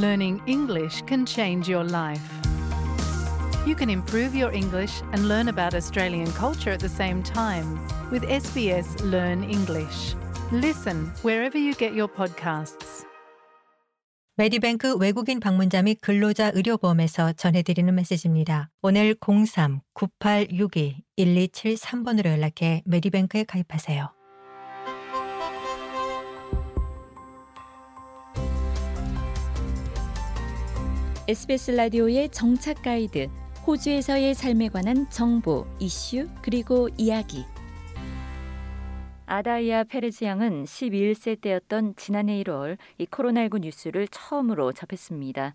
learning English can change your life. You can improve your English and learn about Australian culture at the same time with SBS Learn English. Listen wherever you get your podcasts. 메디뱅크 외국인 방문자 및 근로자 의료보험에서 전해드리는 메시지입니다. 오늘 03-9862-1273번으로 연락해 메디뱅크에 가입하세요. SBS 라디오의 정착 가이드, 호주에서의 삶에 관한 정보, 이슈, 그리고 이야기. 아다이아 페레즈 양은 11세 때였던 지난해 1월 이 코로나19 뉴스를 처음으로 접했습니다.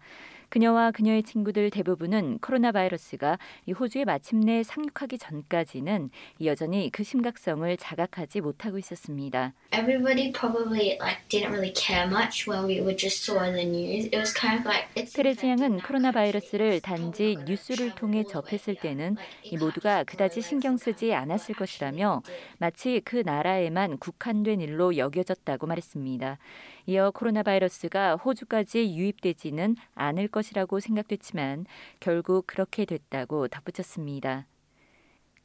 그녀와 그녀의 친구들 대부분은 코로나 바이러스가 이 호주에 마침내 상륙하기 전까지는 여전히 그 심각성을 자각하지 못하고 있었습니다. Everybody probably like didn't really care much when we were just saw the news. It was kind of like it's 페레즈 양은 코로나 바이러스를 단지 뉴스를 통해 접했을 때는 이 모두가 그다지 신경 쓰지 않았을 것이라며 마치 그 나라에만 국한된 일로 여겨졌다고 말했습니다. 이어 코로나 바이러스가 호주까지 유입되지는 않을 것이라고 생각됐지만 결국 그렇게 됐다고 덧붙였습니다.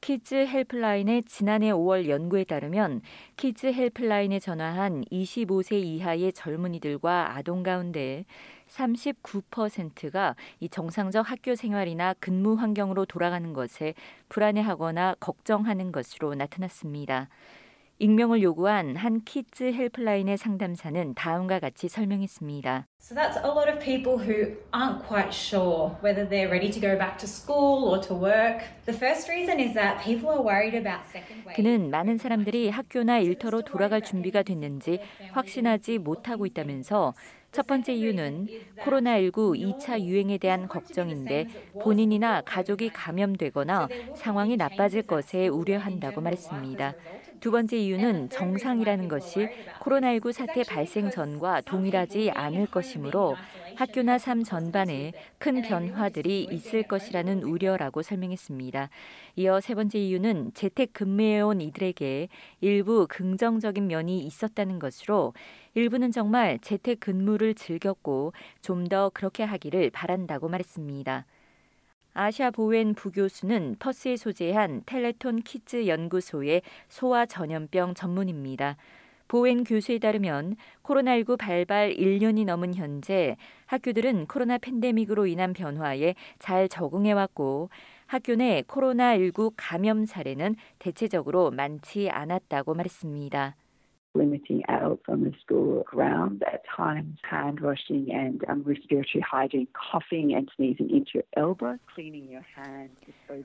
Kids Helpline의 지난해 5월 연구에 따르면 Kids Helpline에 전화한 25세 이하의 젊은이들과 아동 가운데 39%가 이 정상적 학교 생활이나 근무 환경으로 돌아가는 것에 불안해하거나 걱정하는 것으로 나타났습니다. 익명을 요구한 한 Kids Helpline의 상담사는 다음과 같이 설명했습니다. So that's a lot of people who aren't quite sure whether they're ready to go back to school or to work. The first reason is that people are worried about second wave. 그는 많은 사람들이 학교나 일터로 돌아갈 준비가 됐는지 확신하지 못하고 있다면서 첫 번째 이유는 코로나19 2차 유행에 대한 걱정인데 본인이나 가족이 감염되거나 상황이 나빠질 것에 우려한다고 말했습니다. 두 번째 이유는 정상이라는 것이 코로나19 사태 발생 전과 동일하지 않을 것이므로 학교나 삶 전반에 큰 변화들이 있을 것이라는 우려라고 설명했습니다. 이어 세 번째 이유는 재택 근무해온 이들에게 일부 긍정적인 면이 있었다는 것으로 일부는 정말 재택 근무를 즐겼고 좀 더 그렇게 하기를 바란다고 말했습니다. 아샤 보웬 부교수는 퍼스에 소재한 Telethon Kids 연구소의 소아 전염병 전문의입니다. 보웬 교수에 따르면 코로나19 발발 1년이 넘은 현재 학교들은 코로나 팬데믹으로 인한 변화에 잘 적응해왔고 학교 내 코로나19 감염 사례는 대체적으로 많지 않았다고 말했습니다. Limiting adults on the school grounds at times, hand washing and um, respiratory hygiene, coughing and sneezing into your elbow, cleaning your hands.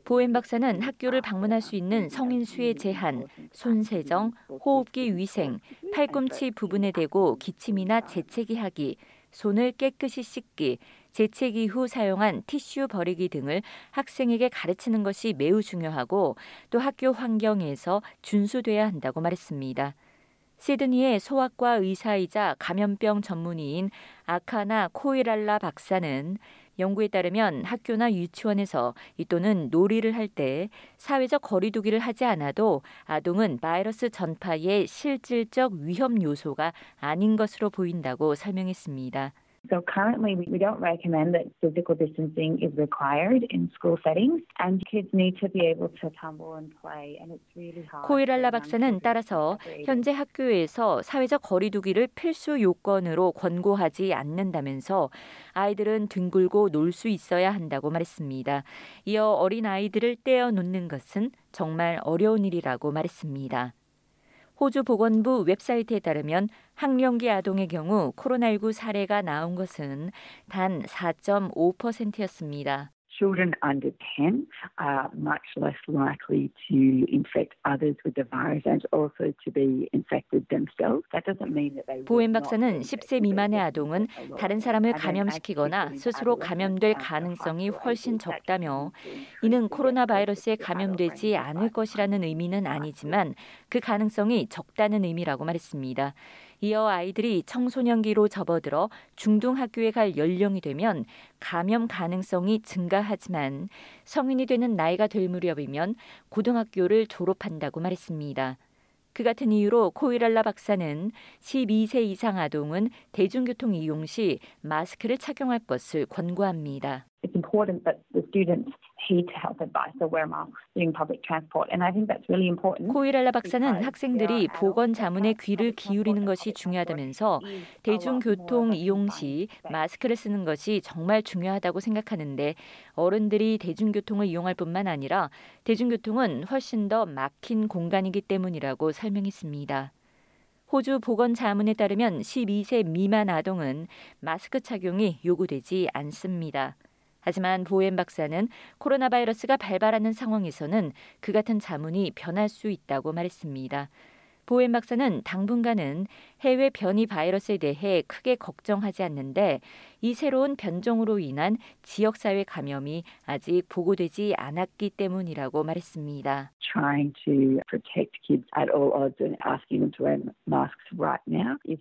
보엔 박사는 학교를 방문할 수 있는 성인 수의 제한, 손 세정, 호흡기 위생, 팔꿈치 부분에 대고 기침이나 재채기 하기, 손을 깨끗이 씻기, 재채기 후 사용한 티슈 버리기 등을 학생에게 가르치는 것이 매우 중요하고 또 학교 환경에서 준수돼야 한다고 말했습니다. 시드니의 소아과 의사이자 감염병 전문의인 아카나 코이랄라 박사는 연구에 따르면 학교나 유치원에서 또는 놀이를 할 때 사회적 거리두기를 하지 않아도 아동은 바이러스 전파의 실질적 위험 요소가 아닌 것으로 보인다고 설명했습니다. So currently we don't recommend that physical distancing is required in school settings and kids need to be able to tumble and play and it's really hard. 코이랄라 박사는 따라서 현재 학교에서 사회적 거리두기를 필수 요건으로 권고하지 않는다면서 아이들은 뒹굴고 놀 수 있어야 한다고 말했습니다. 이어 어린 아이들을 떼어 놓는 것은 정말 어려운 일이라고 말했습니다. 호주 보건부 웹사이트에 따르면 학령기 아동의 경우 코로나19 사례가 나온 것은 단 4.5%였습니다. children under 10 are much less likely to infect others with the virus and also to be infected themselves. That doesn't mean that they 보엔 박사는 10세 미만의 아동은 다른 사람을 감염시키거나 스스로 감염될 가능성이 훨씬 적다며 이는 코로나 바이러스에 감염되지 않을 것이라는 의미는 아니지만 그 가능성이 적다는 의미라고 말했습니다. 이어 아이들이 청소년기로 접어들어 중등학교에 갈 연령이 되면 감염 가능성이 증가하지만 성인이 되는 나이가 될 무렵이면 고등학교를 졸업한다고 말했습니다. 그 같은 이유로 코이랄라 박사는 12세 이상 아동은 대중교통 이용 시 마스크를 착용할 것을 권고합니다. It's important that the students heed to health advice or wear masks during public transport. And I think that's really important. 코이랄라 박사는 학생들이 보건 자문에 귀를 기울이는 것이 중요하다면서 대중교통 이용 시 마스크를 쓰는 것이 정말 중요하다고 생각하는데 어른들이 대중교통을 이용할 뿐만 아니라 대중교통은 훨씬 더 막힌 공간이기 때문이라고 설명했습니다. 호주 보건 자문에 따르면 12세 미만 아동은 마스크 착용이 요구되지 않습니다. 하지만 보엔 박사는 코로나 바이러스가 발발하는 상황에서는 그 같은 자문이 변할 수 있다고 말했습니다. 보엔 박사는 당분간은 해외 변이 바이러스에 대해 크게 걱정하지 않는데 이 새로운 변종으로 인한 지역사회 감염이 아직 보고되지 않았기 때문이라고 말했습니다. Trying to protect kids at all odds and asking them to wear masks right now is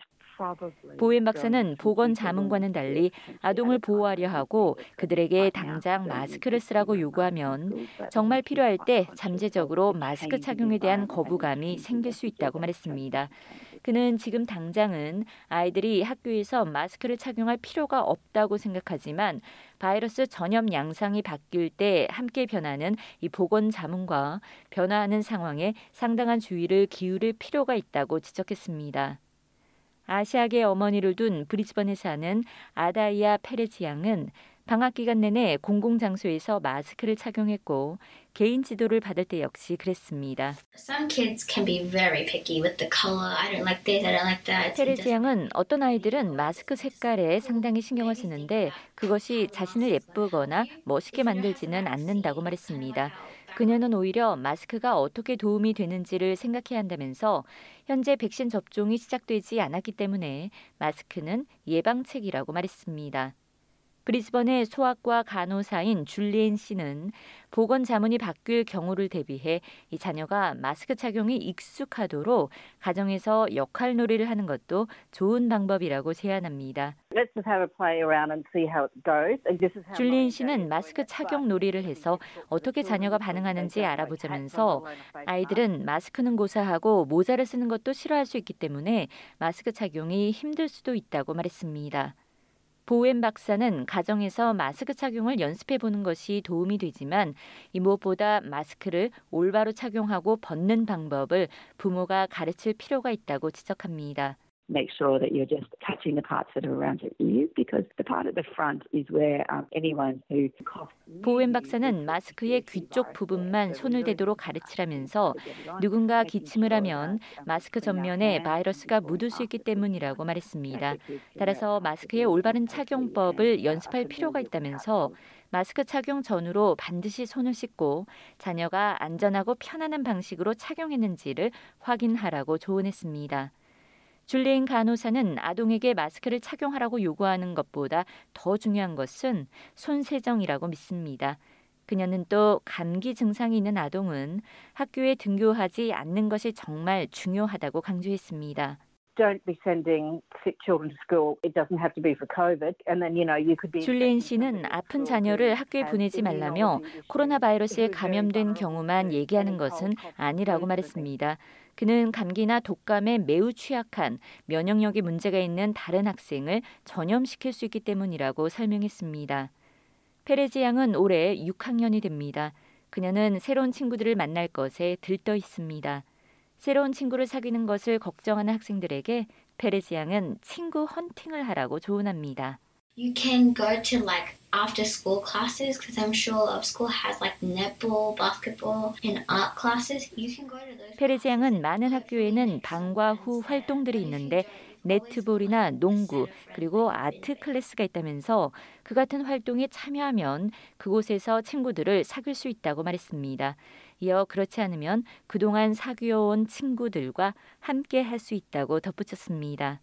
보엔 박사는 보건 자문과는 달리 아동을 보호하려 하고 그들에게 당장 마스크를 쓰라고 요구하면 정말 필요할 때 잠재적으로 마스크 착용에 대한 거부감이 생길 수 있다고 말했습니다. 그는 지금 당장은 아이들이 학교에서 마스크를 착용할 필요가 없다고 생각하지만 바이러스 전염 양상이 바뀔 때 함께 변하는 이 보건 자문과 변화하는 상황에 상당한 주의를 기울일 필요가 있다고 지적했습니다. 아시아계 어머니를 둔 브리즈번에 사는 아다이아 페레지 양은 방학 기간 내내 공공장소에서 마스크를 착용했고 개인 지도를 받을 때 역시 그랬습니다. Some kids can be very picky with the color. I don't like this. I don't like that. 페레즈 양은 어떤 아이들은 마스크 색깔에 상당히 신경을 쓰는데 그것이 자신을 예쁘거나 멋있게 만들지는 않는다고 말했습니다. 그녀는 오히려 마스크가 어떻게 도움이 되는지를 생각해야 한다면서 현재 백신 접종이 시작되지 않았기 때문에 마스크는 예방책이라고 말했습니다. 브리즈번의 소아과 간호사인 줄리엔 씨는 보건 자문이 바뀔 경우를 대비해 이 자녀가 마스크 착용이 익숙하도록 가정에서 역할 놀이를 하는 것도 좋은 방법이라고 제안합니다. 줄리엔 씨는 마스크 착용 놀이를 해서 어떻게 자녀가 반응하는지 알아보자면서 아이들은 마스크는 고사하고 모자를 쓰는 것도 싫어할 수 있기 때문에 마스크 착용이 힘들 수도 있다고 말했습니다. 보웬 박사는 가정에서 마스크 착용을 연습해 보는 것이 도움이 되지만 이 무엇보다 마스크를 올바로 착용하고 벗는 방법을 부모가 가르칠 필요가 있다고 지적합니다. Make sure that you're just touching the parts that are around your ears because the part at the front is where um, anyone who coughs. 보웬 박사는 마스크의 귀 쪽 부분만 손을 대도록 가르치라면서 누군가 기침을 하면 마스크 전면에 바이러스가 묻을 수 있기 때문이라고 말했습니다. 따라서 마스크의 올바른 착용법을 연습할 필요가 있다면서 마스크 착용 전후로 반드시 손을 씻고 자녀가 안전하고 편안한 방식으로 착용했는지를 확인하라고 조언했습니다. 줄리엔 간호사는 아동에게 마스크를 착용하라고 요구하는 것보다 더 중요한 것은 손세정이라고 믿습니다. 그녀는 또 감기 증상이 있는 아동은 학교에 등교하지 않는 것이 정말 중요하다고 강조했습니다. don't be sending sick children to school. It doesn't have to be for COVID. And then, you know, you could be. 줄리엔 씨는 아픈 자녀를 학교에 보내지 말라며 코로나 바이러스에 감염된 경우만 얘기하는 것은 아니라고 말했습니다. 그는 감기나 독감에 매우 취약한 면역력에 문제가 있는 다른 학생을 전염시킬 수 있기 때문이라고 설명했습니다. 페레지 양은 올해 6학년이 됩니다. 그녀는 새로운 친구들을 만날 것에 들떠 있습니다. 새로운 친구를 사귀는 것을 걱정하는 학생들에게 페레즈 양은 친구 헌팅을 하라고 조언합니다. You can go to like after school classes because I'm sure our school has like netball, basketball, and art classes. You can go to those. 양은 많은 학교에는 방과 후 활동들이 있는데 네트볼이나 농구 그리고 아트 클래스가 있다면서 그 같은 활동에 참여하면 그곳에서 친구들을 사귈 수 있다고 말했습니다. 이어 그렇지 않으면 그동안 사귀어온 친구들과 함께 할 수 있다고 덧붙였습니다.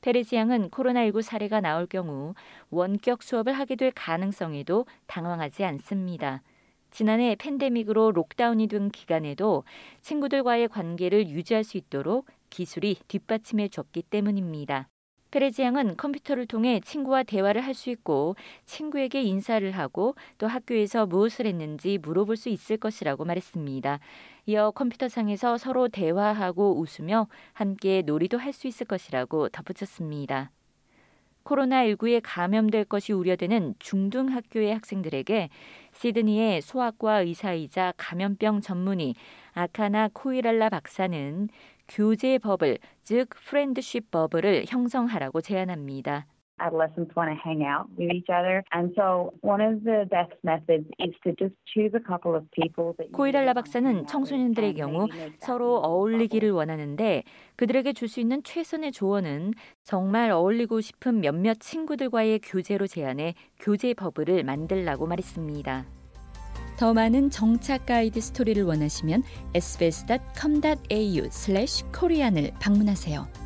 페레즈 양은 코로나19 사례가 나올 경우 원격 수업을 하게 될 가능성에도 당황하지 않습니다. 지난해 팬데믹으로 록다운이 된 기간에도 친구들과의 관계를 유지할 수 있도록 기술이 뒷받침해 줬기 때문입니다. 페레지 양은 컴퓨터를 통해 친구와 대화를 할 수 있고 친구에게 인사를 하고 또 학교에서 무엇을 했는지 물어볼 수 있을 것이라고 말했습니다. 이어 컴퓨터상에서 서로 대화하고 웃으며 함께 놀이도 할 수 있을 것이라고 덧붙였습니다. 코로나19에 감염될 것이 우려되는 중등 학교의 학생들에게 시드니의 소아과 의사이자 감염병 전문의 아카나 코이랄라 박사는 교제 버블, 즉 friendship bubble을 형성하라고 제안합니다. Adolescents want to hang out with each other. And so one of the best methods is to just choose a couple of people that 코이랄라 박사는 청소년들의 경우 서로 어울리기를 원하는데 그들에게 줄 수 있는 최선의 조언은 정말 어울리고 싶은 몇몇 친구들과의 교제로 제안해 교제 bubble을 만들라고 말했습니다. 더 많은 정착 가이드 스토리를 원하시면 sbs.com.au/korean을 방문하세요.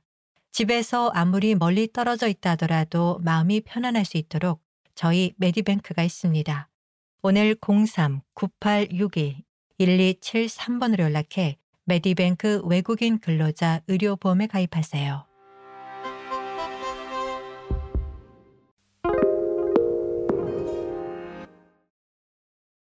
집에서 아무리 멀리 떨어져 있다 하더라도 마음이 편안할 수 있도록 저희 Medibank가 있습니다. 오늘 03-9862-1273번으로 연락해 Medibank 외국인 근로자 의료보험에 가입하세요.